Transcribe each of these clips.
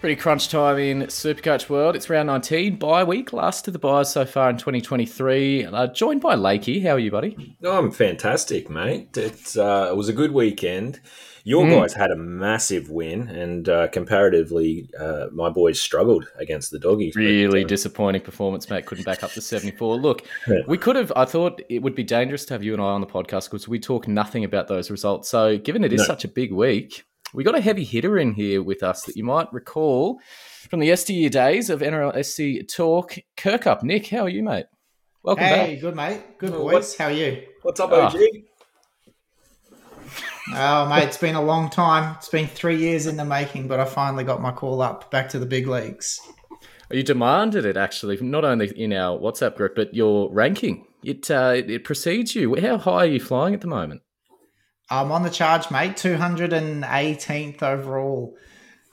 Pretty crunch time in Supercoach world. It's round 19, bye week, last of the buys so far in 2023. Uh, joined by Lakey. How are you, buddy? Oh, I'm fantastic, mate. It's, uh, it was a good weekend. Your Mm. guys had a massive win, and uh, comparatively, uh, my boys struggled against the doggies. but, Really uh, disappointing performance, mate. Couldn't back up the 74. Look, Yeah. we could have, I thought it would be dangerous to have you and I on the podcast because we talk nothing about those results. So, given it is No. such a big week, we got a heavy hitter in here with us that you might recall from the yesteryear days of NRLSC Talk. Kirkup, Nick, how are you, mate? Welcome Hey, back. good mate. Good boys. what- How are you? What's up, Ah. OG? Oh, mate, it's been a long time. It's been three years in the making, but I finally got my call up back to the big leagues. You demanded it actually, not only in our WhatsApp group, but your ranking. It uh, it, it precedes you. How high are you flying at the moment? I'm on the charge, mate. 218th overall,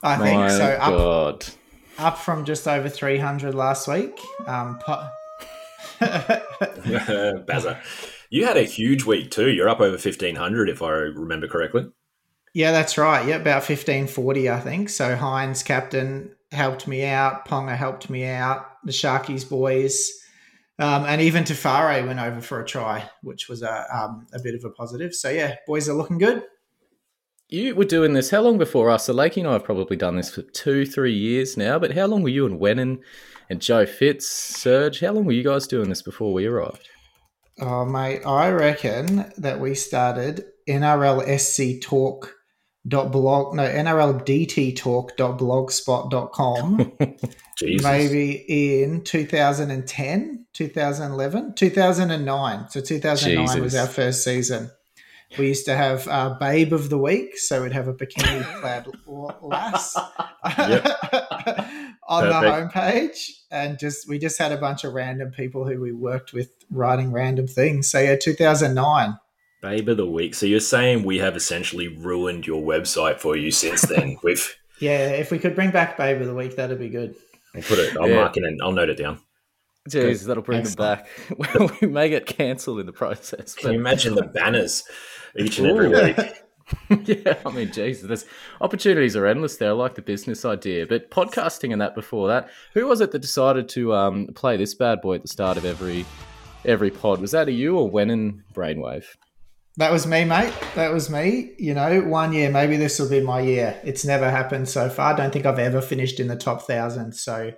I think. My so up, God. up from just over 300 last week. Um, Bazza. You had a huge week too. You're up over 1500 if I remember correctly. yeah, that's right. Yeah, about 1540, I think. So Hynes, captain, helped me out. Ponga helped me out. The Sharkies boys. Um, and even Te Whare went over for a try, which was a, um, a bit of a positive. So, yeah, boys are looking good. You were doing this how long before us? So Lakey and I have probably done this for two, three years now. But how long were you and Wennon and Joe Fitz, Serge? How long were you guys doing this before we arrived? Oh, mate, I reckon that we started NRLSC Talk dot blog no nrldt talk dot blogspot.com Jesus. maybe in 2010 2011 2009 so 2009 was our first season. We used to have uh, babe of the week so we'd have a bikini clad lass on the homepage. And just we just had a bunch of random people who we worked with writing random things. So yeah 2009 Babe of the week. So you're saying we have essentially ruined your website for you since then? We've yeah if we could bring back babe of the week that'd be good I'll put it. I'll Yeah. mark it and I'll note it down. Jeez, that'll bring them back. Well, we may get cancelled in the process. Can you imagine the banners each and every week? yeah, I mean, Jesus, there's opportunities are endless there. I like the business idea, but podcasting and that before that, who was it that decided to um, play this bad boy at the start of every every pod? Was that a you or Wennon Brainwave? That was me, mate. That was me. You know, one year, maybe this will be my year. It's never happened so far. I don't think I've ever finished in the top thousand. So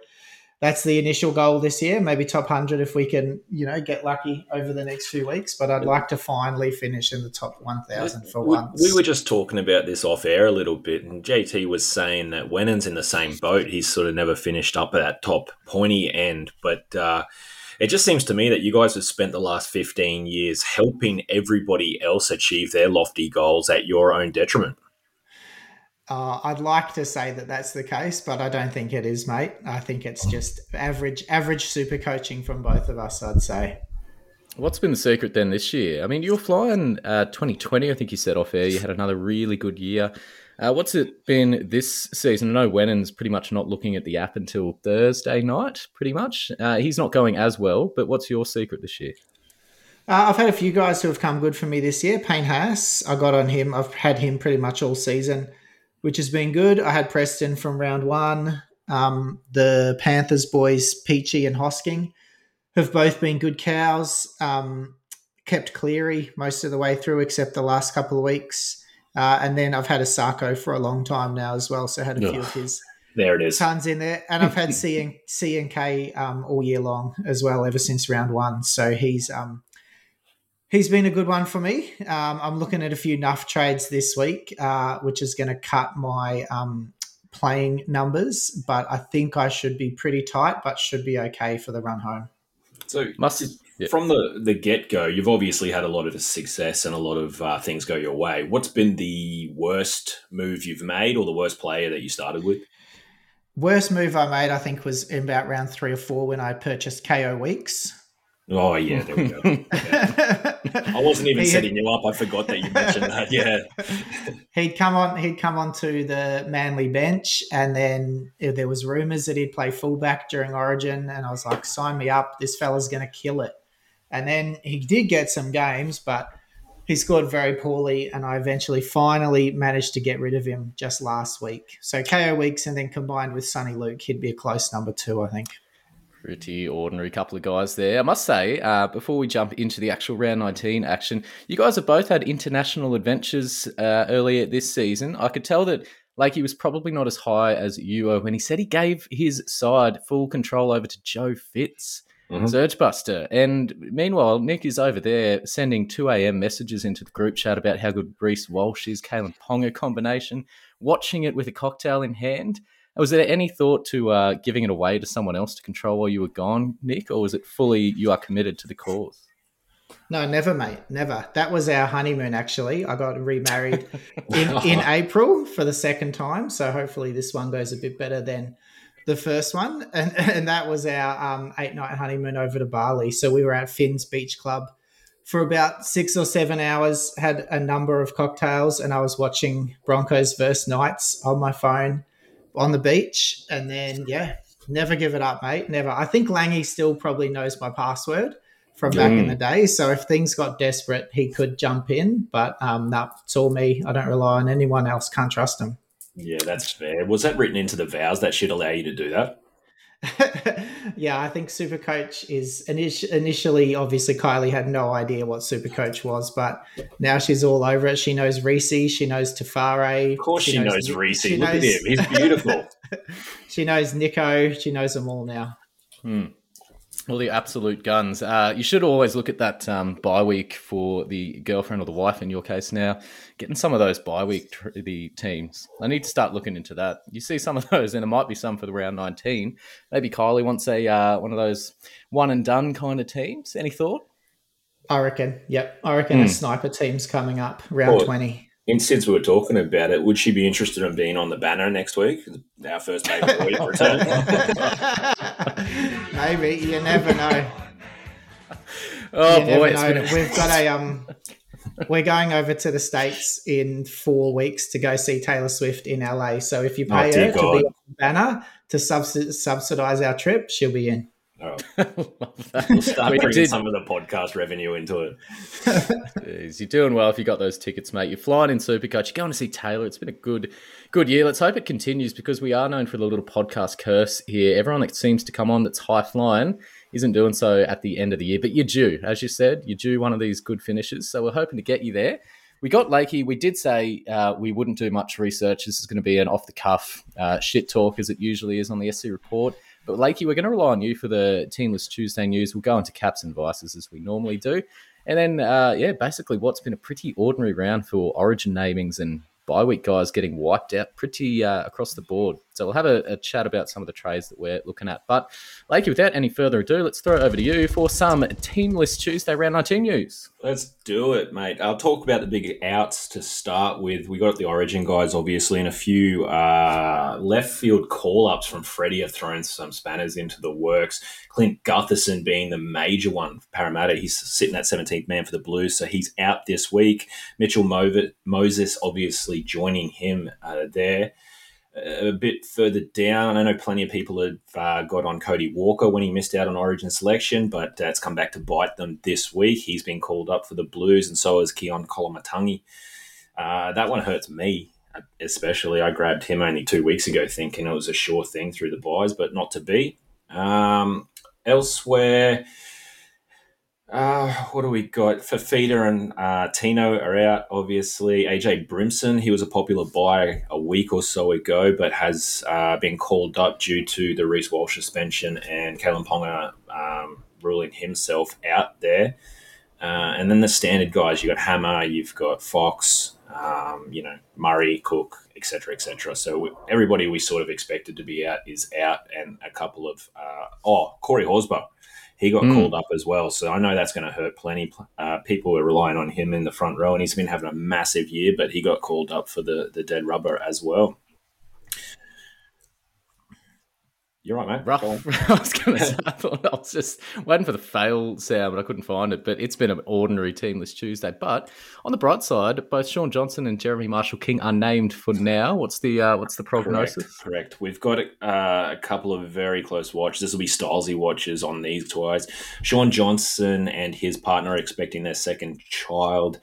that's the initial goal this year. Maybe top hundred if we can, you know, get lucky over the next few weeks. But I'd like to finally finish in the top one thousand for We, once. we were just talking about this off air a little bit, and JT was saying that Wennon's in the same boat. He's sort of never finished up at that top pointy end, but uh, it just seems to me that you guys have spent the last 15 years helping everybody else achieve their lofty goals at your own detriment. Uh, I'd like to say that that's the case, but I don't think it is, mate. I think it's just average, average super coaching from both of us. I'd say. What's been the secret then this year? I mean, you were flying uh, 2020, I think you said off air. You had another really good year. Uh, what's it been this season? I know Wennon's pretty much not looking at the app until Thursday night, pretty much. Uh, he's not going as well, but what's your secret this year? Uh, I've had a few guys who have come good for me this year. Payne Haas, I got on him. I've had him pretty much all season, which has been good. I had Preston from round one. Um, the Panthers boys, Peachy and Hosking, have both been good cows. Um, kept Cleary most of the way through, except the last couple of weeks. Uh, and then I've had a Sarko for a long time now as well, so I had a few of his There it is. tons in there, and I've had C and C and K um, all year long as well, ever since round one. So he's um, He's been a good one for me. Um, I'm looking at a few nuff trades this week, uh, which is going to cut my um, playing numbers, but I think I should be pretty tight, but should be okay for the run home. So, must yeah. from the the get go, you've obviously had a lot of success and a lot of uh, things go your way. What's been the worst move you've made, or the worst player that you started with? Worst move I made, I think, was in about round three or four when I purchased Kaeo Weekes. Oh yeah, there we go. Yeah. I wasn't even he setting had, you up. I forgot that you mentioned that. Yeah, he'd come on. He'd come onto the Manly bench, and then there was rumours that he'd play fullback during Origin, and I was like, "Sign me up! This fella's going to kill it." And then he did get some games, but he scored very poorly, and I eventually finally managed to get rid of him just last week. So Kaeo Weekes, and then combined with Soni Luke, he'd be a close number two, I think. Pretty ordinary couple of guys there. I must say, uh, before we jump into the actual round 19 action, you guys have both had international adventures uh, earlier this season. I could tell that Lakey was probably not as high as you were when he said he gave his side full control over to Joe Fitz. Mm-hmm. Surge Buster. And meanwhile, Nick is over there sending 2 a.m. messages into the group chat about how good Reece Walsh is, Kalyn Ponga combination, watching it with a cocktail in hand. Was there any thought to uh, giving it away to someone else to control while you were gone, Nick, or was it fully you are committed to the cause? No, never, mate. Never. That was our honeymoon, actually. I got remarried in, in April for the second time. So hopefully this one goes a bit better than the first one. And, and that was our um, eight night honeymoon over to Bali. So we were at Finn's Beach Club for about six or seven hours, had a number of cocktails, and I was watching Broncos versus Knights on my phone on the beach, and then yeah, never give it up, mate. Never. I think Langy still probably knows my password from back mm. in the day. So if things got desperate, he could jump in. But um, no, it's all me. I don't rely on anyone else. Can't trust him. Yeah, that's fair. Was that written into the vows that should allow you to do that? yeah, I think Super Coach is initially obviously Kylie had no idea what Super Coach was, but now she's all over it. She knows Reece, she knows Te Whare. Of course, she, she knows, knows Reece. Look knows, at him; he's beautiful. she knows Nico. She knows them all now. Hmm. Well, the absolute guns. Uh, you should always look at that um, bye week for the girlfriend or the wife in your case now. Getting some of those bye week tr- the teams. I need to start looking into that. You see some of those, and it might be some for the round 19. Maybe Kylie wants a uh, one of those one and done kind of teams. Any thought? I reckon. Yep. I reckon mm. a hmm. sniper team's coming up round 20. And since we were talking about it, would she be interested in being on the banner next week? Our first baby week return. Maybe you never know. Oh you boy, know. we've got a um. We're going over to the states in four weeks to go see Taylor Swift in LA. So if you pay oh, her God. to be on the banner to subsidize our trip, she'll be in. Oh. we'll start we bringing did. some of the podcast revenue into it. Jeez, you're doing well if you got those tickets, mate. You're flying in Supercoach. You're going to see Taylor. It's been a good, good year. Let's hope it continues because we are known for the little podcast curse here. Everyone that seems to come on that's high flying isn't doing so at the end of the year. But you're due, as you said, you're due one of these good finishes. So we're hoping to get you there. We got Lakey. We did say uh, we wouldn't do much research. This is going to be an off the cuff uh, shit talk, as it usually is on the SC report. But Lakey, we're going to rely on you for the Teamless Tuesday news. We'll go into caps and vices as we normally do. And then, uh, yeah, basically what's been a pretty ordinary round for origin namings and bye week guys getting wiped out pretty uh, across the board. So we'll have a, a, chat about some of the trades that we're looking at. But, Lakey, without any further ado, let's throw it over to you for some Teamless Tuesday Round 19 news. Let's do it, mate. I'll talk about the big outs to start with. We got the Origin guys, obviously, and a few uh, left field call ups from Freddie have thrown some spanners into the works. Clint Gutherson being the major one for Parramatta. He's sitting at 17th man for the Blues, so he's out this week. Mitchell Moses obviously joining him uh, there a bit further down, I know plenty of people have uh, got on Cody Walker when he missed out on Origin selection, but uh, it's come back to bite them this week. He's been called up for the Blues, and so has Keaon Koloamatangi. Uh, that one hurts me, especially. I grabbed him only two weeks ago, thinking it was a sure thing through the buys, but not to be. Um, elsewhere, uh, what do we got? Fifita and uh, Tino are out, obviously. AJ Brimson, he was a popular buy a week or so ago, but has uh, been called up due to the Reece Walsh suspension and Kalyn Ponga um, ruling himself out there. Uh, and then the standard guys, you've got Hammer, you've got Fox, um, you know, Murray, Cook, etc., etc. So we, everybody we sort of expected to be out is out, and a couple of uh, oh, Corey Horsburgh, he got mm. called up as well. So I know that's going to hurt plenty. Uh, people are relying on him in the front row, and he's been having a massive year, but he got called up for the the dead rubber as well. You're right, mate. Rough. I was going to say, I thought I was just waiting for the fail sound, but I couldn't find it. But it's been an ordinary teamless Tuesday. But on the bright side, both Sean Johnson and Jeremy Marshall King are named for now. What's the uh, what's the prognosis? Correct. Correct. We've got uh, a couple of very close watches. This will be Stylesy watches on these twice. Sean Johnson and his partner are expecting their second child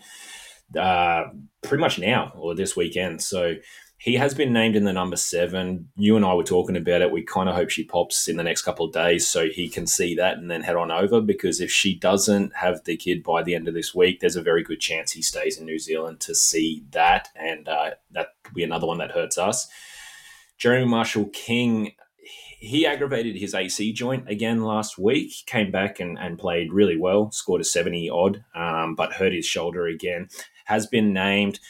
uh, pretty much now or this weekend. So he has been named in the number seven. You and I were talking about it. We kind of hope she pops in the next couple of days so he can see that and then head on over. Because if she doesn't have the kid by the end of this week, there's a very good chance he stays in New Zealand to see that. And uh, that could be another one that hurts us. Jeremy Marshall King, he aggravated his AC joint again last week, came back and, and played really well, scored a 70 odd, um, but hurt his shoulder again. Has been named.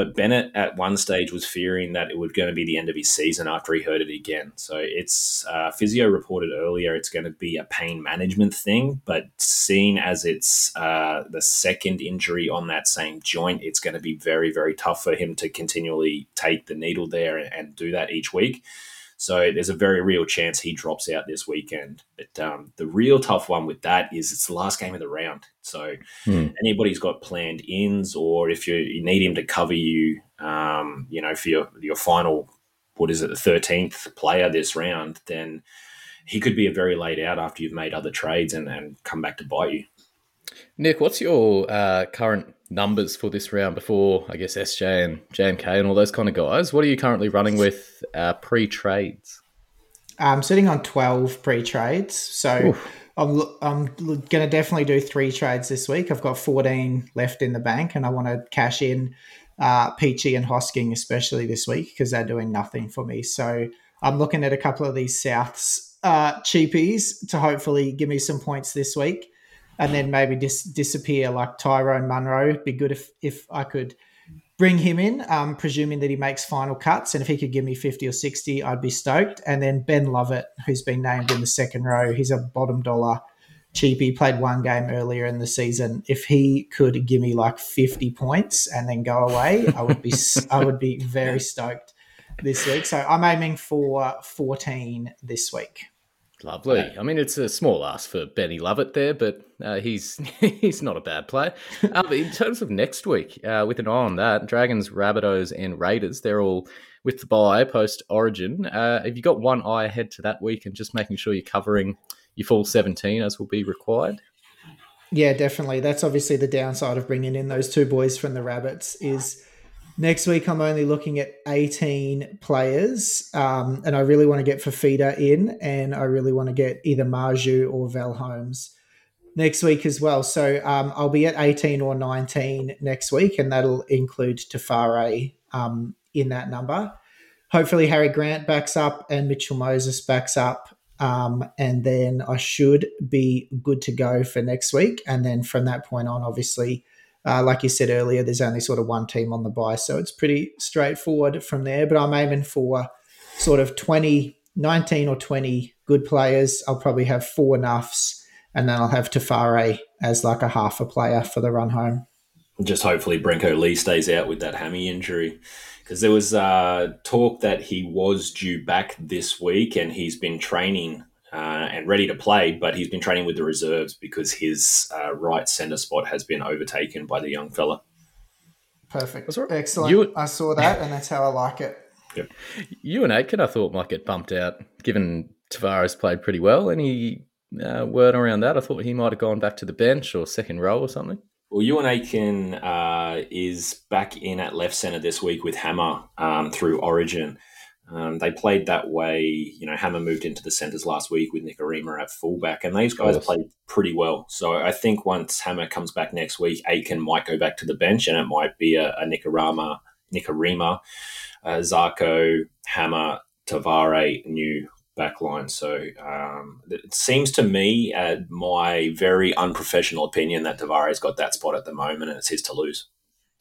But Bennett at one stage was fearing that it was going to be the end of his season after he hurt it again. So it's uh, physio reported earlier it's going to be a pain management thing, but seen as it's uh, the second injury on that same joint, it's going to be very very tough for him to continually take the needle there and do that each week. So there's a very real chance he drops out this weekend. But um, the real tough one with that is it's the last game of the round. So hmm. anybody's got planned ins, or if you, you need him to cover you, um, you know, for your, your final, what is it, the 13th player this round, then he could be a very late out after you've made other trades and, and come back to bite you. Nick, what's your uh, current numbers for this round before, I guess, SJ and JMK and all those kind of guys. What are you currently running with uh, pre trades? I'm sitting on 12 pre trades. So Oof. I'm, I'm going to definitely do three trades this week. I've got 14 left in the bank and I want to cash in uh, Peachy and Hosking, especially this week, because they're doing nothing for me. So I'm looking at a couple of these Souths uh, cheapies to hopefully give me some points this week and then maybe dis- disappear like Tyrone Munro. Be good if if I could bring him in, um, presuming that he makes final cuts. And if he could give me 50 or 60, I'd be stoked. And then Ben Lovett, who's been named in the second row, he's a bottom dollar cheapie, played one game earlier in the season. If he could give me like 50 points and then go away, I would be I would be very stoked this week. So I'm aiming for 14 this week. Lovely. I mean, it's a small ask for Benny Lovett there, but uh, he's he's not a bad player. Uh, in terms of next week, uh, with an eye on that, Dragons, Rabbitohs, and Raiders, they're all with the bye post Origin. Uh, have you got one eye ahead to that week and just making sure you're covering your full 17 as will be required? Yeah, definitely. That's obviously the downside of bringing in those two boys from the Rabbits is Next week, I'm only looking at 18 players, um, and I really want to get Fifita in, and I really want to get either Marzhew or Val Holmes next week as well. So um, I'll be at 18 or 19 next week, and that'll include Te Whare um, in that number. Hopefully, Harry Grant backs up and Mitchell Moses backs up. Um, and then I should be good to go for next week. And then from that point on, obviously, uh, like you said earlier, there's only sort of one team on the buy, so it's pretty straightforward from there. But I'm aiming for sort of 20, 19 or 20 good players. I'll probably have four nuffs, and then I'll have Te Whare as like a half a player for the run home. Just hopefully Brenko Lee stays out with that hammy injury. Because there was uh, talk that he was due back this week and he's been training uh, and ready to play, but he's been training with the reserves because his uh, right centre spot has been overtaken by the young fella. Perfect. Excellent. You, I saw that, and that's how I like it. Yep. and Aitken, I thought, might get bumped out, given Tavares played pretty well. Any uh, word around that? I thought he might have gone back to the bench or second row or something. Well, Euan Aitken uh, is back in at left centre this week with Hammer um, through Origin. Um, they played that way. You know, Hammer moved into the centres last week with Nikorima at fullback, and these guys played pretty well. So I think once Hammer comes back next week, Aitken might go back to the bench, and it might be a, a Nikorima, Nikorima, uh, Isaako, Hammer, Te Whare, new backline. So um, it seems to me, uh, my very unprofessional opinion, that Tavares got that spot at the moment and it's his to lose.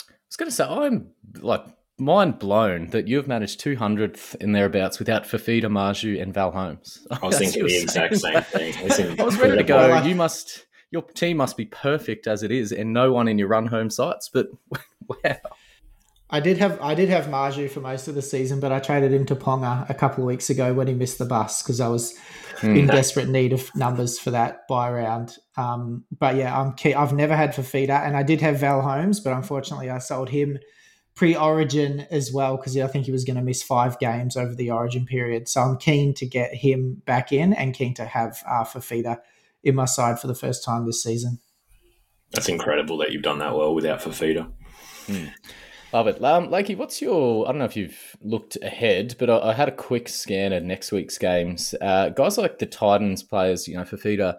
I was going to say, I'm like mind blown that you've managed 200th in thereabouts without Fifita, Marzhew, and Val Holmes. I was thinking the exact same thing. I was ready to go. You must, your team must be perfect as it is, and no one in your run home sites. But wow. I did have I did have Marzhew for most of the season, but I traded him to Ponga a couple of weeks ago when he missed the bus because I was mm. in desperate need of numbers for that buy round. Um, but yeah, I'm key. I've never had Fifita, and I did have Val Holmes, but unfortunately, I sold him pre-Origin as well because I think he was going to miss five games over the Origin period. So I'm keen to get him back in and keen to have uh, Fifita in my side for the first time this season. That's incredible that you've done that well without Fifita. Hmm. Love it. Um, Lakey, what's your, I don't know if you've looked ahead, but I, I had a quick scan of next week's games. Uh, guys like the Titans players, you know, Fifita,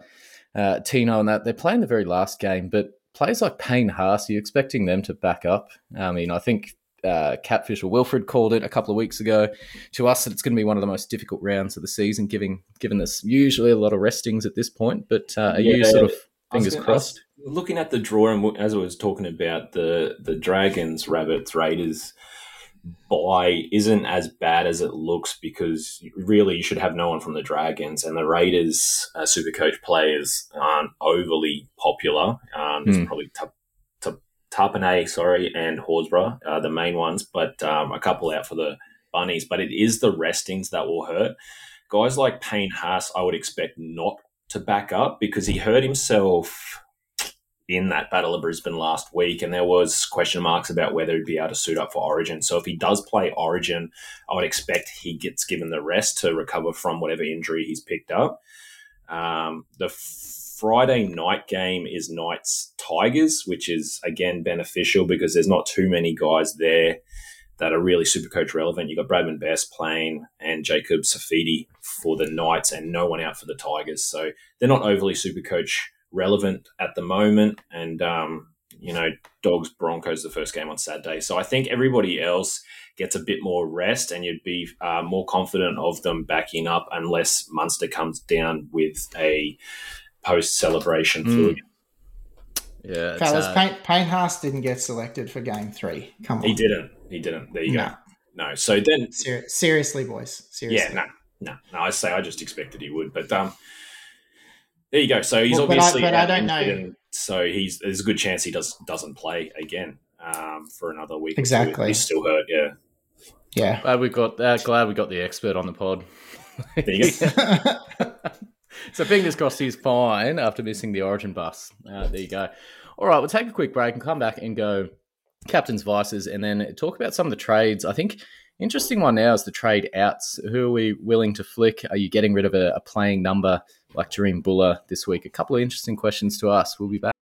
uh, Tino and that, they're playing the very last game, but players like Payne Haas, are you expecting them to back up? I mean, I think uh, Catfish or Wilfred called it a couple of weeks ago to us that it's going to be one of the most difficult rounds of the season, given given there's usually a lot of restings at this point. But uh, are yeah, you sort of fingers gonna, crossed? Looking at the draw, and as I was talking about the the Dragons, Rabbits, Raiders buy isn't as bad as it looks because really you should have no one from the Dragons and the Raiders uh, super coach players aren't overly popular. Um, mm. probably T- Tapine, sorry, and Horsburgh, uh, the main ones, but um, a couple out for the Bunnies. But it is the restings that will hurt. Guys like Payne Haas, I would expect not to back up because he hurt himself in that Battle of Brisbane last week, and there was question marks about whether he'd be able to suit up for Origin. So if he does play Origin, I would expect he gets given the rest to recover from whatever injury he's picked up. Um, the Friday night game is Knights Tigers, which is again beneficial because there's not too many guys there that are really super coach relevant. You've got Bradman Best playing and Jacob Saifiti for the Knights and no one out for the Tigers. So they're not overly super coach relevant at the moment. And, um, you know, Dogs Broncos the first game on Saturday. So I think everybody else gets a bit more rest and you'd be uh, more confident of them backing up unless Munster comes down with a post celebration mm. flu. Yeah, fellas, uh, Payne, Payne Haas didn't get selected for game three. Come on, he didn't. He didn't. There you no. go. No. So then, Ser- seriously, boys. Seriously. Yeah. No. No. No. I say I just expected he would, but um, there you go. So he's well, obviously, but I, but I don't know. So he's there's a good chance he does doesn't play again um, for another week. Exactly. He's still hurt. Yeah. Yeah. Glad we got uh, glad we got the expert on the pod. There you go. so fingers crossed he's fine after missing the Origin bus. Uh, there you go. All right, we'll take a quick break and come back and go captain's vices, and then talk about some of the trades. I think interesting one now is the trade outs. Who are we willing to flick? Are you getting rid of a, a playing number? Like Jahream Bula this week. A couple of interesting questions to ask. We'll be back.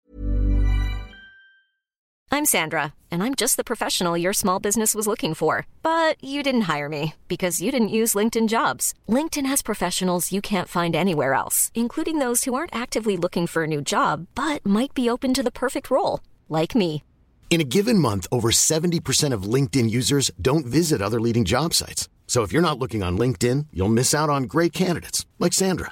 I'm Sandra, and I'm just the professional your small business was looking for. But you didn't hire me because you didn't use LinkedIn jobs. LinkedIn has professionals you can't find anywhere else, including those who aren't actively looking for a new job but might be open to the perfect role, like me. In a given month, over 70% of LinkedIn users don't visit other leading job sites. So if you're not looking on LinkedIn, you'll miss out on great candidates like Sandra.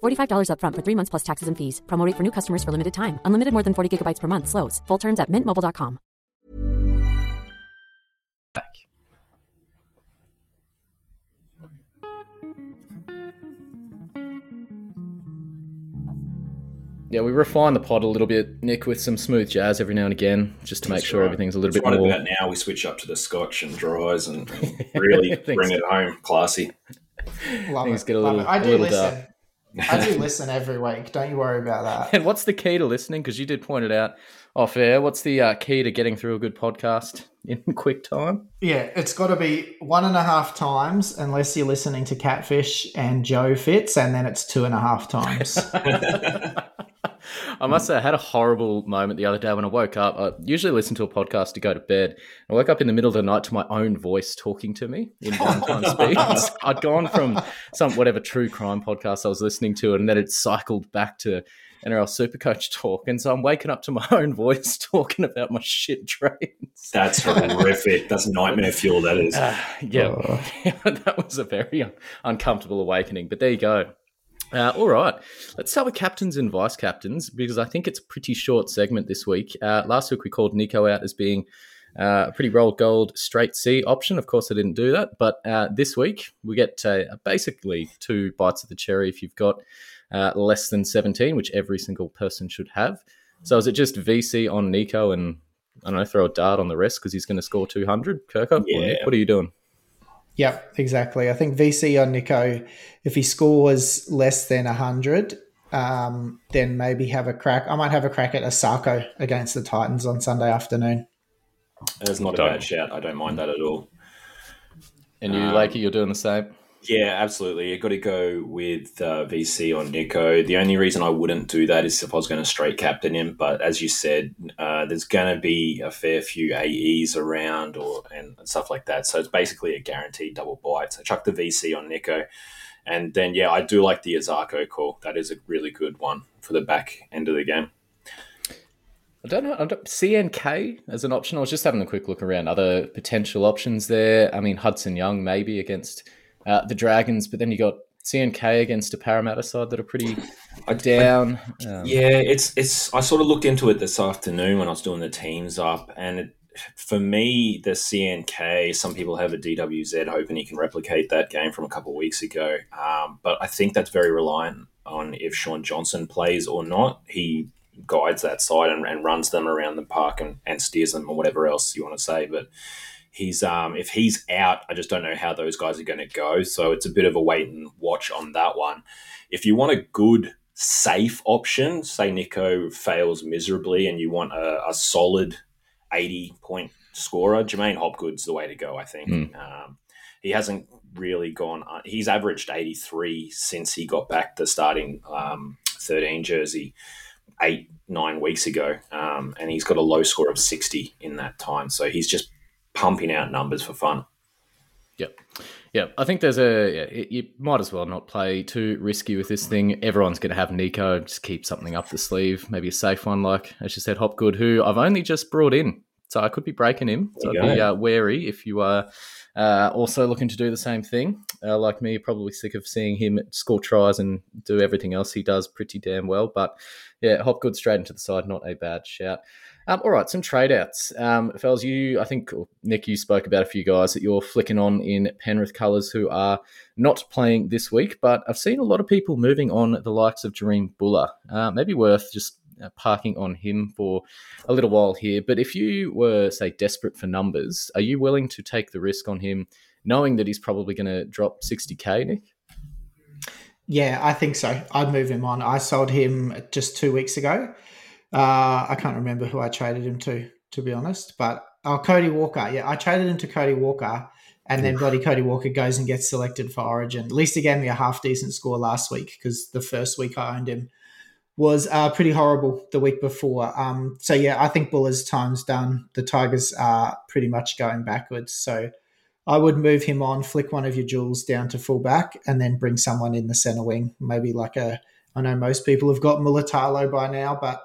$45 upfront for three months plus taxes and fees. Promote for new customers for limited time. Unlimited more than 40 gigabytes per month. Slows. Full terms at mintmobile.com. Yeah, we refine the pod a little bit, Nick, with some smooth jazz every now and again, just to make sure right. everything's a little That's bit right more. About now, we switch up to the Scotch and dries and really bring it home, classy. Love Things it. get a little, I do listen. Dark. I do listen every week. Don't you worry about that. And what's the key to listening? Because you did point it out off air. What's the uh, key to getting through a good podcast in quick time? Yeah, it's got to be one and a half times, unless you're listening to Catfish and Joe Fitz, and then it's two and a half times. I must say, I had a horrible moment the other day when I woke up. I usually listen to a podcast to go to bed. I woke up in the middle of the night to my own voice talking to me in one time speeds. I'd gone from some whatever true crime podcast I was listening to, and then it cycled back to NRL Supercoach talk, and so I'm waking up to my own voice talking about my shit trades. That's horrific. That's nightmare fuel. That is. Uh, yeah, oh. that was a very un- uncomfortable awakening. But there you go. Uh, all right, let's start with captains and vice captains because I think it's a pretty short segment this week. Uh, last week we called Nico out as being uh, a pretty rolled gold straight C option. Of course, I didn't do that, but uh, this week we get uh, basically two bites of the cherry if you've got uh, less than 17, which every single person should have. So is it just VC on Nico and I don't know, throw a dart on the rest because he's going to score 200? Kirko, yeah. what are you doing? Yep, exactly. I think VC on Nico, if he scores less than 100, um, then maybe have a crack. I might have a crack at Isaako against the Titans on Sunday afternoon. That's not don't. a bad shout. I don't mind that at all. And you, um, Lakey, you're doing the same? Yeah, absolutely. You've got to go with uh, VC on Nico. The only reason I wouldn't do that is if I was going to straight captain him. But as you said, uh, there's going to be a fair few AEs around or and stuff like that. So it's basically a guaranteed double bite. So chuck the VC on Nico. And then, yeah, I do like the Isaako call. That is a really good one for the back end of the game. I don't know. I don't, CNK as an option. I was just having a quick look around other potential options there. I mean, Hudson Young maybe against uh, the Dragons, but then you got CNK against a Parramatta side that are pretty down. Um, yeah, it's it's. I sort of looked into it this afternoon when I was doing the teams up, and it, for me, the CNK. Some people have a DWZ hoping he can replicate that game from a couple of weeks ago, um, but I think that's very reliant on if Sean Johnson plays or not. He guides that side and, and runs them around the park and, and steers them or whatever else you want to say, but He's um, if he's out, I just don't know how those guys are going to go. So it's a bit of a wait and watch on that one. If you want a good safe option, say Nico fails miserably, and you want a, a solid eighty point scorer, J'maine Hopgood's the way to go. I think mm. um, he hasn't really gone. Uh, he's averaged eighty three since he got back the starting um, thirteen jersey eight nine weeks ago, um, and he's got a low score of sixty in that time. So he's just pumping out numbers for fun. Yep. Yeah, I think there's a. You might as well not play too risky with this thing. Everyone's going to have Nico. Just keep something up the sleeve. Maybe a safe one, like as you said, Hopgood, who I've only just brought in, so I could be breaking him. So I'd be uh, wary if you are uh, also looking to do the same thing. Uh, like me, probably sick of seeing him score tries and do everything else he does pretty damn well. But yeah, Hopgood straight into the side, not a bad shout. Um, all right, some trade outs. Um, Fells, you, I think, Nick, you spoke about a few guys that you're flicking on in Penrith colours who are not playing this week, but I've seen a lot of people moving on the likes of Jahream Bula. Uh, maybe worth just uh, parking on him for a little while here. But if you were, say, desperate for numbers, are you willing to take the risk on him, knowing that he's probably going to drop 60k, Nick? Yeah, I think so. I'd move him on. I sold him just two weeks ago. Uh, I can't remember who I traded him to, to be honest. But oh, Cody Walker. Yeah, I traded him to Cody Walker, and then bloody Cody Walker goes and gets selected for Origin. At least he gave me a half decent score last week because the first week I owned him was uh, pretty horrible the week before. Um, so yeah, I think Bula's time's done. The Tigers are pretty much going backwards. So I would move him on, flick one of your jewels down to fullback, and then bring someone in the center wing. Maybe like a. I know most people have got Mulitalo by now, but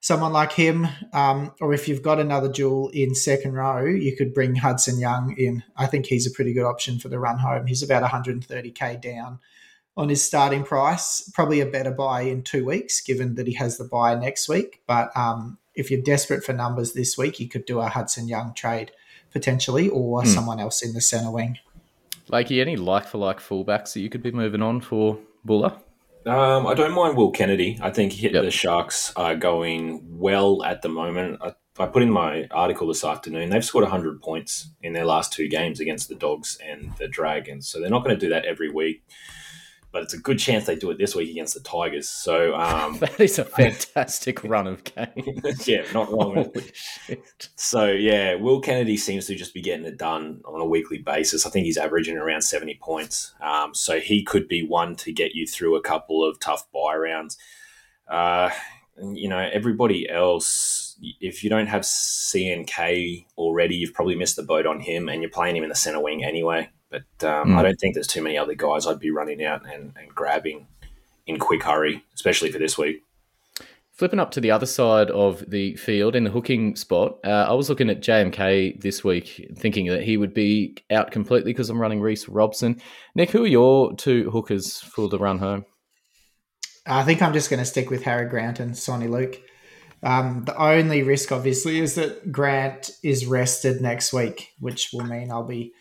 someone like him, um, or if you've got another jewel in second row, you could bring Hudson Young in. I think he's a pretty good option for the run home. He's about 130k down on his starting price. Probably a better buy in two weeks, given that he has the buy next week. But um, if you're desperate for numbers this week, you could do a Hudson Young trade potentially, or hmm. someone else in the center wing. Lakey, any like for like fullbacks that you could be moving on for Bula? Um, I don't mind Will Kennedy. I think yep. the Sharks are going well at the moment. I, I, put in my article this afternoon. They've scored 100 points in their last two games against the Dogs and the Dragons. So they're not going to do that every week. But it's a good chance they do it this week against the Tigers. So um, that is a fantastic run of games. yeah, not wrong. So yeah, Will Kennedy seems to just be getting it done on a weekly basis. I think he's averaging around seventy points. Um, so he could be one to get you through a couple of tough buy rounds. Uh, you know, everybody else, if you don't have CNK already, you've probably missed the boat on him, and you're playing him in the center wing anyway. But um, Mm. I don't think there's too many other guys I'd be running out and, and grabbing in quick hurry, especially for this week. Flipping up to the other side of the field in the hooking spot, uh, I was looking at JMK this week, thinking that he would be out completely because I'm running Reece Robson. Nick, who are your two hookers for the run home? I think I'm just going to stick with Harry Grant and Soni Luke. Um, the only risk, obviously, is that Grant is rested next week, which will mean I'll be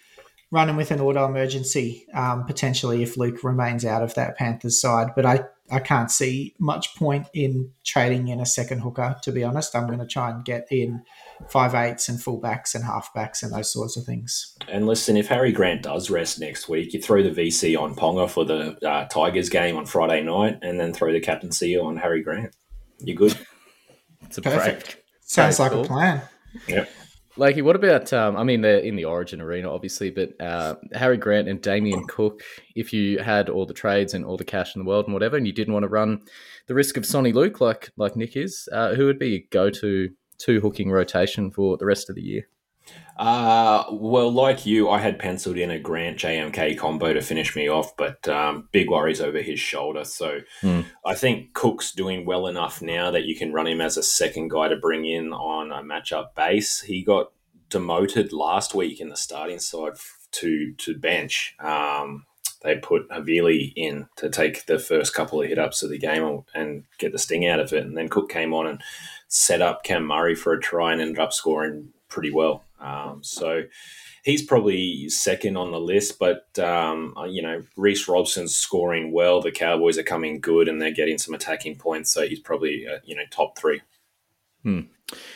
running with an auto emergency um, potentially if Luke remains out of that Panthers side. But I, I can't see much point in trading in a second hooker, to be honest. I'm going to try and get in five eights and fullbacks and halfbacks and those sorts of things. And listen, if Harry Grant does rest next week, you throw the VC on Ponga for the uh, Tigers game on Friday night, and then throw the captaincy on Harry Grant. You're good. It's a Perfect. break. Sounds Very like cool. a plan. Yep. Lakey, what about? Um, I mean, they're in the Origin arena, obviously, but uh, Harry Grant and Damien Cook. If you had all the trades and all the cash in the world and whatever, and you didn't want to run the risk of Soni Luke like like Nick is, uh, who would be your go to two hooking rotation for the rest of the year? Uh, well, like you, I had penciled in a Grant JMK combo to finish me off, but um, big worries over his shoulder. So Hmm. I think Cook's doing well enough now that you can run him as a second guy to bring in on a matchup base. He got demoted last week in the starting side to to bench. Um, they put Havili in to take the first couple of hit ups of the game and get the sting out of it, and then Cook came on and set up Cam Murray for a try and ended up scoring pretty well. Um, so he's probably second on the list, but um, uh, you know Reece Robson's scoring well. The Cowboys are coming good and they're getting some attacking points, so he's probably uh, you know top three.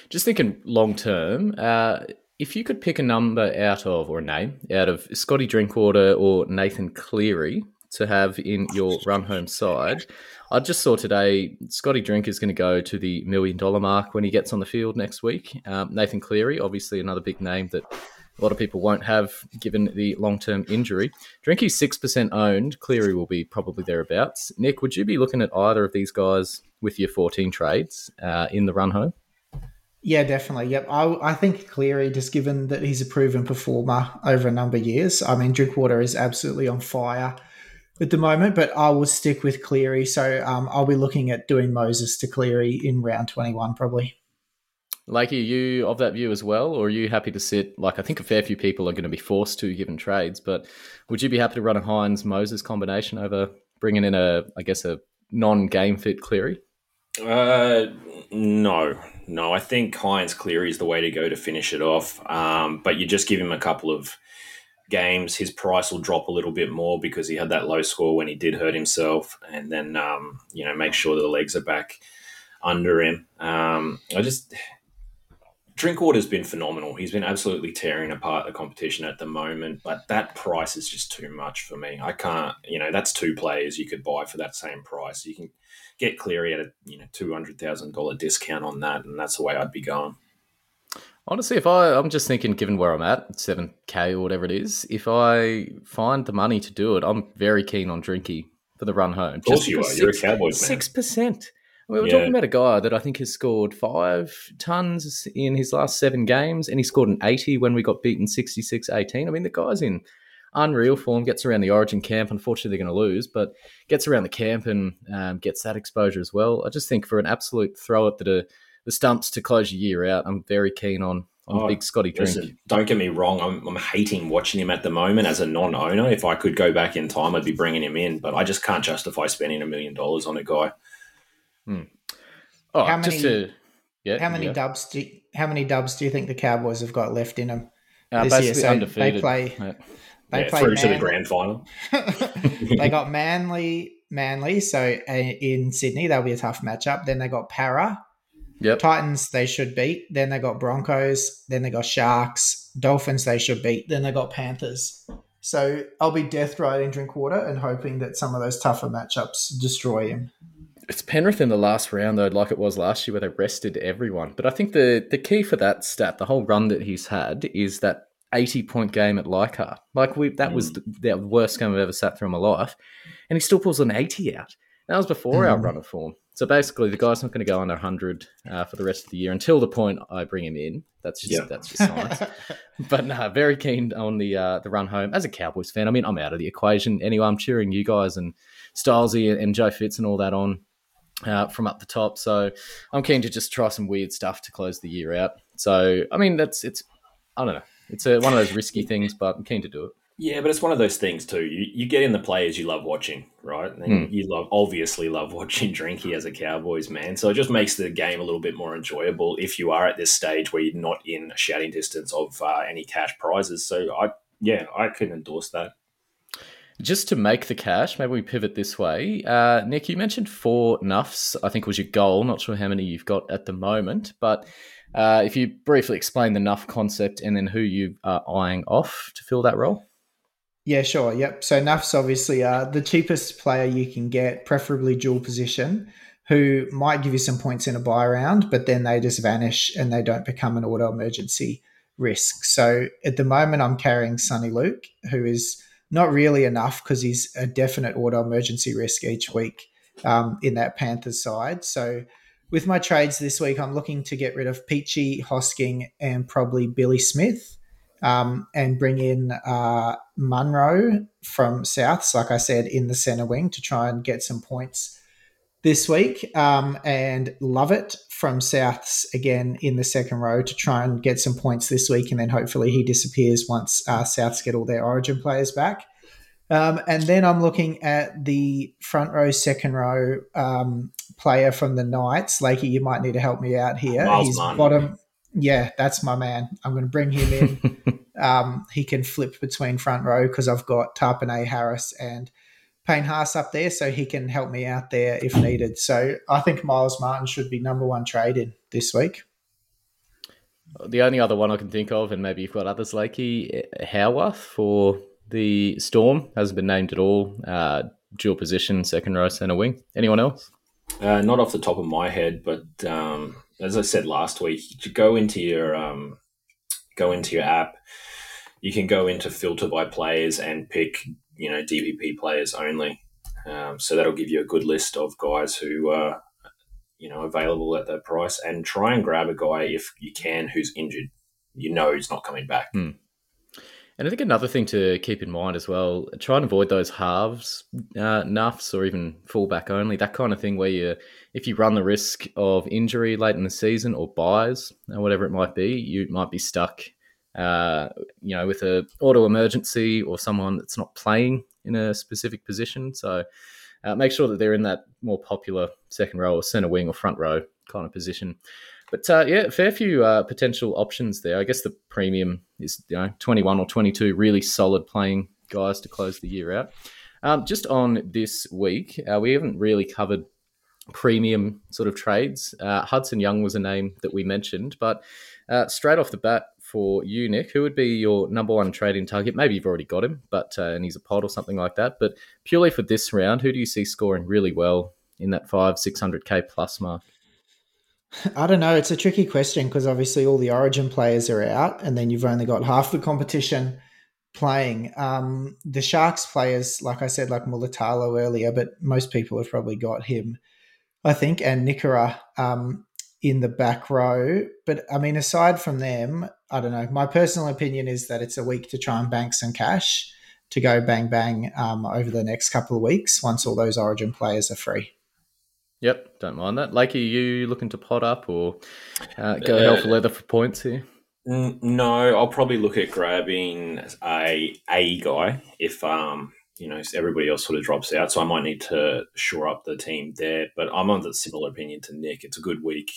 Just thinking long term, uh, if you could pick a number out of or a name out of Scotty Drinkwater or Nathan Cleary to have in your run home side, I just saw today Scotty Drink is going to go to the million dollar mark when he gets on the field next week. Um, Nathan Cleary, obviously another big name that a lot of people won't have given the long term injury. Drinky's six percent owned. Cleary will be probably thereabouts. Nick, would you be looking at either of these guys with your fourteen trades uh, in the run home? Yeah, definitely. Yep. I, I think Cleary, just given that he's a proven performer over a number of years, I mean, Drinkwater is absolutely on fire at the moment, but I will stick with Cleary. So um, I'll be looking at doing Moses to Cleary in round 21, probably. Like, are you of that view as well, or are you happy to sit? Like, I think a fair few people are going to be forced to given trades, but would you be happy to run a Hynes Moses combination over bringing in a, I guess, a non game fit Cleary? Uh, no, no. I think Hynes Cleary is the way to go to finish it off. Um, but you just give him a couple of games, his price will drop a little bit more because he had that low score when he did hurt himself, and then um, you know make sure that the legs are back under him. Um, I just Drinkwater's been phenomenal. He's been absolutely tearing apart the competition at the moment, but that price is just too much for me. I can't, you know, that's two players you could buy for that same price. You can get Cleary at a you know two hundred thousand dollar discount on that, and that's the way I'd be going. Honestly, if I, I'm just thinking, given where I'm at, 7K or whatever it is, if I find the money to do it, I'm very keen on Drinky for the run home. Of course you are. You're a Cowboys man. 6%. We were Yeah. talking about a guy that I think has scored five tons in his last seven games, and he scored an 80 when we got beaten 66 18. I mean, the guy's in unreal form, gets around the origin camp. Unfortunately, they're going to lose, but gets around the camp and um, gets that exposure as well. I just think for an absolute throw at the, the stumps to close your year out, I'm very keen on, on Oh, big Scotty drink. Listen, don't get me wrong. I'm, I'm hating watching him at the moment as a non-owner. If I could go back in time, I'd be bringing him in, but I just can't justify spending a million dollars on a guy. Oh, How just many- to yeah, How many yeah. dubs do you, how many dubs do you think the Cowboys have got left in them? Uh, this year? basically So undefeated. they play- Yeah. They yeah, play through to the grand final. they got Manly, Manly. So uh, in Sydney, that'll be a tough matchup. Then they got Para, Yep. Titans. They should beat. Then they got Broncos. Then they got Sharks, Dolphins. They should beat. Then they got Panthers. So I'll be death riding Drinkwater and hoping that some of those tougher matchups destroy him. It's Penrith in the last round, though, like it was last year, where they rested everyone. But I think the, the key for that stat, the whole run that he's had, is that 80 point game at Leichhardt. Like, we, that mm. was the, the, worst game I've ever sat through in my life. And he still pulls an 80 out. That was before mm. our run of form. So basically, the guy's not going to go under 100 uh, for the rest of the year until the point I bring him in. That's just yeah. that's just science. but no, very keen on the uh, the run home as a Cowboys fan. I mean, I'm out of the equation anyway. I'm cheering you guys and Stylesy and Joe Fitz and all that on uh, from up the top. So I'm keen to just try some weird stuff to close the year out. So I mean, that's it's I don't know. It's a, one of those risky things, but I'm keen to do it. Yeah, but it's one of those things too. You, you get in the players you love watching, right? And mm. you love obviously love watching Drinky as a Cowboys man. So it just makes the game a little bit more enjoyable if you are at this stage where you're not in shouting distance of uh, any cash prizes. So I yeah, I can endorse that. Just to make the cash, maybe we pivot this way. Uh, Nick, you mentioned four nuffs. I think was your goal. Not sure how many you've got at the moment, but uh, if you briefly explain the nuff concept and then who you are eyeing off to fill that role. Yeah, sure. Yep. So Nuff's obviously uh, the cheapest player you can get, preferably dual position, who might give you some points in a bye round, but then they just vanish and they don't become an auto emergency risk. So at the moment, I'm carrying Soni Luke, who is not really enough because he's a definite auto emergency risk each week um, in that Panthers side. So with my trades this week, I'm looking to get rid of Peachy, Hosking, and probably Billy Smith um, and bring in uh, Munro from Souths, like I said, in the centre wing to try and get some points this week. Um, and Lovett from Souths again in the second row to try and get some points this week. And then hopefully he disappears once uh, Souths get all their origin players back. Um, and then I'm looking at the front row, second row um, player from the Knights. Lakey, you might need to help me out here. Miles He's bottom yeah, that's my man. I'm going to bring him in. um, he can flip between front row because I've got Tapine Harris and Payne Haas up there, so he can help me out there if needed. So I think Miles Martin should be number one trade in this week. The only other one I can think of, and maybe you've got others, Lakey, Howarth for the Storm hasn't been named at all. Uh, dual position, second row, centre wing. Anyone else? Uh, not off the top of my head, but um, as I said last week, go into your um, go into your app. You can go into filter by players and pick you know DPP players only. Um, so that'll give you a good list of guys who are you know available at that price, and try and grab a guy if you can who's injured. You know he's not coming back. Hmm. And I think another thing to keep in mind as well, try and avoid those halves, uh, nuffs, or even fullback only, that kind of thing where you, if you run the risk of injury late in the season or byes, or whatever it might be, you might be stuck, uh, you know, with a auto emergency or someone that's not playing in a specific position. So uh, make sure that they're in that more popular second row or center wing or front row kind of position. But uh, yeah, fair few uh, potential options there. I guess the premium is you know 21 or 22 really solid playing guys to close the year out. Um, just on this week, uh, we haven't really covered premium sort of trades. Uh, Hudson Young was a name that we mentioned, but uh, straight off the bat for you, Nick, who would be your number one trading target? Maybe you've already got him, but uh, and he's a pod or something like that. But purely for this round, who do you see scoring really well in that five six hundred k plus mark? I don't know. It's a tricky question because obviously all the Origin players are out, and then you've only got half the competition playing. Um, the Sharks players, like I said, like Mulitalo earlier, but most people have probably got him, I think, and Nikora um, in the back row. But I mean, aside from them, I don't know. My personal opinion is that it's a week to try and bank some cash to go bang bang um, over the next couple of weeks once all those Origin players are free. Yep, don't mind that. Like, are you looking to pot up or uh, go uh, hell for leather for points here? No, I'll probably look at grabbing a a guy if um you know everybody else sort of drops out. So I might need to shore up the team there. But I'm on the similar opinion to Nick. It's a good week.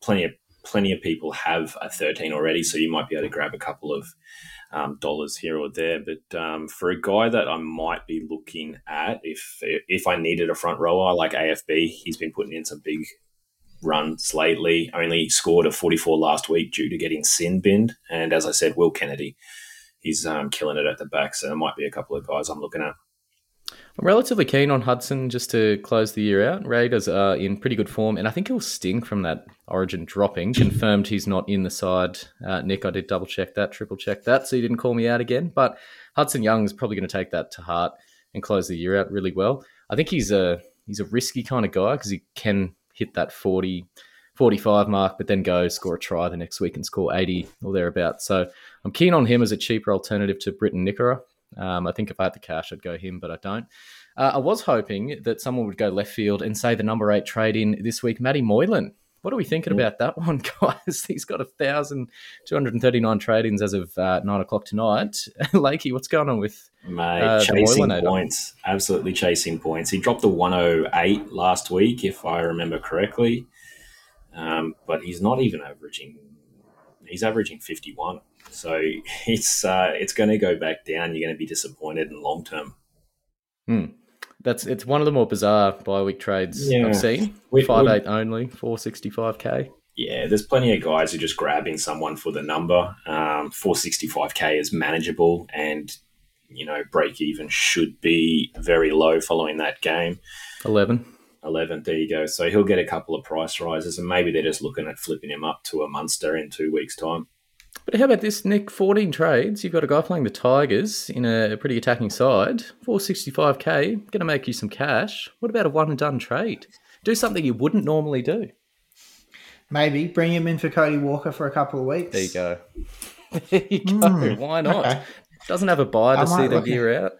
Plenty of plenty of people have a 13 already, so you might be able to grab a couple of um, dollars here or there. But um, for a guy that I might be looking at, if if I needed a front rower like AFB, he's been putting in some big runs lately. Only scored a 44 last week due to getting sin binned. And as I said, Will Kennedy, he's um, killing it at the back. So there might be a couple of guys I'm looking at. I'm relatively keen on Hudson just to close the year out. Raiders are in pretty good form, and I think he'll sting from that Origin dropping. Confirmed he's not in the side. Uh, Nick, I did double check that, triple check that, so you didn't call me out again. But Hudson Young is probably going to take that to heart and close the year out really well. I think he's a he's a risky kind of guy because he can hit that 40, 45 mark, but then go score a try the next week and score 80 or thereabouts. So I'm keen on him as a cheaper alternative to Briton Nikora. Um, I think if I had the cash, I'd go him, but I don't. Uh, I was hoping that someone would go left field and say the number eight trade in this week, Matty Moylan. What are we thinking about that one, guys? He's got a thousand two hundred and thirty nine trade ins as of uh, nine o'clock tonight. Lakey, what's going on with Mate, uh, chasing points, absolutely chasing points. He dropped the one hundred eight last week, if I remember correctly, um, but he's not even averaging. He's averaging fifty one. So it's uh, it's going to go back down. You're going to be disappointed in long term. Hmm. That's it's one of the more bizarre bi week trades yeah. I've seen. We, Five eight only, four sixty five k. Yeah, there's plenty of guys who are just grabbing someone for the number. Um, 465k is manageable, and you know break even should be very low following that game. Eleven. 11. There you go. So he'll get a couple of price rises, and maybe they're just looking at flipping him up to a Munster in two weeks' time. But how about this, Nick? 14 trades. You've got a guy playing the Tigers in a pretty attacking side. 465k, going to make you some cash. What about a one and done trade? Do something you wouldn't normally do. Maybe bring him in for Cody Walker for a couple of weeks. There you go. There you go. Mm, Why not? Okay. Doesn't have a bye to see the gear at, out.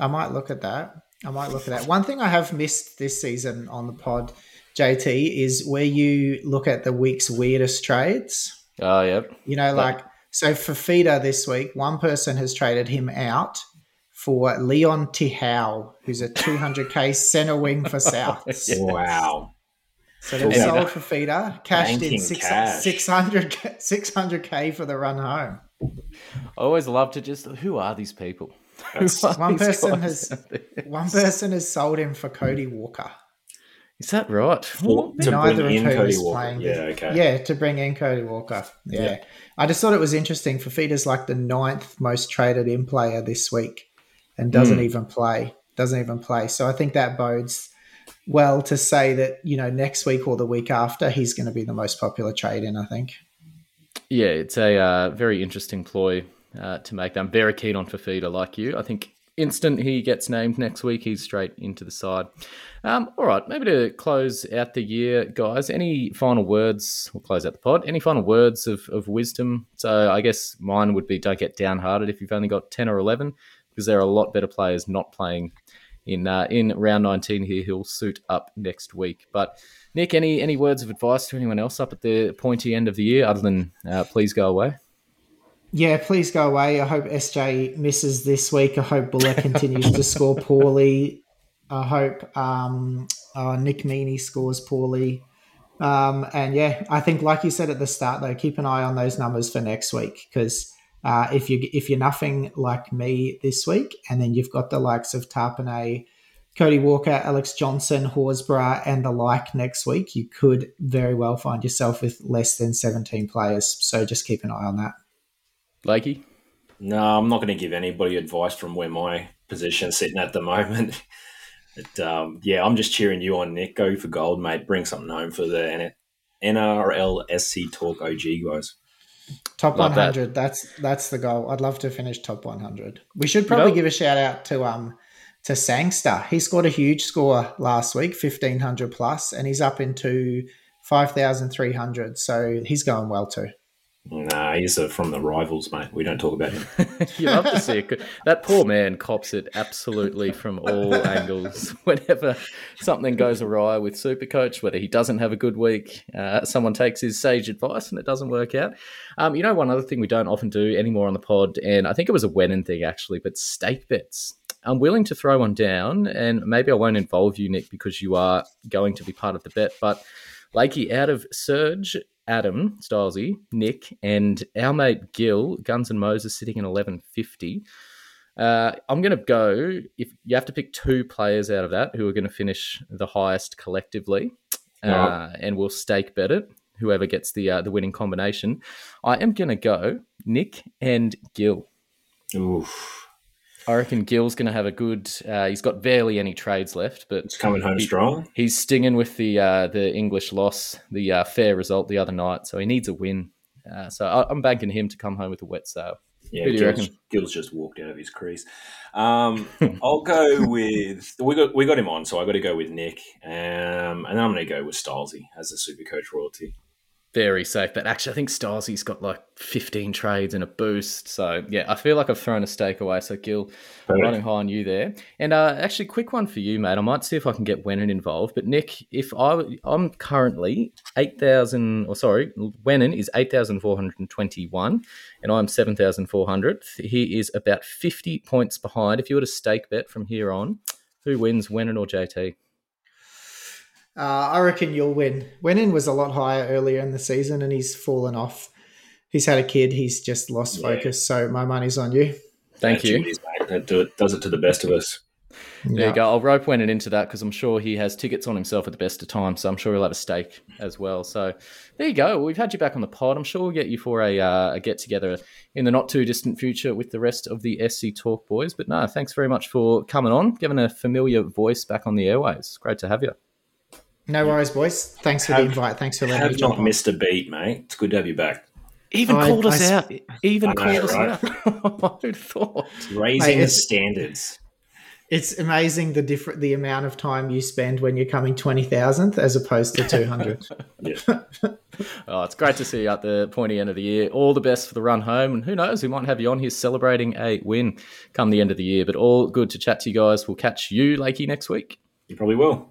I might look at that. I might look at that. One thing I have missed this season on the pod, JT, is where you look at the week's weirdest trades. Oh, yep. You know, like so for Feeder this week, one person has traded him out for Leon Tihau, who's a 200k center wing for South. wow. So they've sold for Feeder, cashed in six, 600, 600k for the run home. I always love to just who are these people? Are one these person has one person has sold him for Cody Walker. Is that right? For, to Neither bring in Cody Walker. Yeah, okay. Yeah, to bring in Cody Walker. Yeah. yeah. I just thought it was interesting. Fifita's like the ninth most traded in player this week and doesn't mm. even play. Doesn't even play. So I think that bodes well to say that, you know, next week or the week after, he's going to be the most popular trade in, I think. Yeah, it's a uh, very interesting ploy uh, to make. I'm very keen on Fifita, like you. I think instant he gets named next week, he's straight into the side. Um, all right, maybe to close out the year, guys, any final words? We'll close out the pod. Any final words of, of wisdom? So I guess mine would be don't get downhearted if you've only got 10 or 11, because there are a lot better players not playing in uh, in round 19 here He'll suit up next week. But Nick, any any words of advice to anyone else up at the pointy end of the year other than uh, please go away? Yeah, please go away. I hope SJ misses this week. I hope Bula continues to score poorly. I hope um, uh, Nick Meaney scores poorly. Um, and yeah, I think, like you said at the start, though, keep an eye on those numbers for next week because uh, if you if you're nothing like me this week, and then you've got the likes of Tapine, Cody Walker, Alex Johnson, Horsburgh, and the like next week, you could very well find yourself with less than 17 players. So just keep an eye on that. Lakey? No, I'm not going to give anybody advice from where my position's sitting at the moment. but, um, yeah, I'm just cheering you on, Nick. Go for gold, mate. Bring something home for the NRLSC Talk OG guys. Top love 100. That. That's that's the goal. I'd love to finish top 100. We should probably you give a shout out to um to Sangster. He scored a huge score last week, 1500 plus, and he's up into 5300. So he's going well too. Nah, he's uh, from the rivals, mate. We don't talk about him. you love to see it. That poor man cops it absolutely from all angles. Whenever something goes awry with Supercoach, whether he doesn't have a good week, uh, someone takes his sage advice and it doesn't work out. Um, you know, one other thing we don't often do anymore on the pod, and I think it was a Wenin thing actually, but stake bets. I'm willing to throw one down, and maybe I won't involve you, Nick, because you are going to be part of the bet, but. Lakey out of Surge Adam Stylesy, Nick, and our mate Gil, Guns and Moses sitting in 1150. Uh, I'm going to go. If you have to pick two players out of that who are going to finish the highest collectively, uh, and we'll stake bet it. Whoever gets the uh, the winning combination, I am going to go Nick and Gil. Oof. I reckon Gill's going to have a good. Uh, he's got barely any trades left, but It's coming home he- strong. He's stinging with the uh, the English loss, the uh, fair result the other night, so he needs a win. Uh, so I, I'm banking him to come home with a wet sail. Yeah, you Gil's, just walked out of his crease. Um, I'll go with we got we got him on, so I got to go with Nick, um, and then I'm going to go with Stylesy as a super coach royalty. Very safe, but actually, I think Stylesy's got like 15 trades and a boost. So yeah, I feel like I've thrown a stake away. So Gil, Perfect. running high on you there. And uh, actually, quick one for you, mate. I might see if I can get Wenon involved. But Nick, if I I'm currently 8,000, or sorry, Wenon is 8,421, and I'm 7,400. He is about 50 points behind. If you were to stake bet from here on, who wins, Wenon or JT? Uh, I reckon you'll win. Wenin was a lot higher earlier in the season, and he's fallen off. He's had a kid. He's just lost Yeah. focus. So my money's on you. Thank That's you. what it is, mate. That do it, does it to the best of us. There you go. I'll rope Wennen into that because I'm sure he has tickets on himself at the best of times. So I'm sure he'll have a stake as well. So there you go. We've had you back on the pod. I'm sure we'll get you for a, uh, a get together in the not too distant future with the rest of the SC Talk boys. But no, thanks very much for coming on, giving a familiar voice back on the airways. Great to have you. No worries, boys. Thanks for the invite. Thanks for letting Have me jump not on. missed a beat, mate. It's good to have you back. Even I- called us I out. Even I know, called us right? out. Who'd thought? Raising Mate, the standards. It's amazing the different the amount of time you spend when you're coming twenty thousandth as opposed to two hundred. Yeah. Oh, it's great to see you at the pointy end of the year. All the best for the run home. And who knows, we might have you on here celebrating a win come the end of the year. But all good to chat to you guys. We'll catch you, Lakey, next week. you probably will.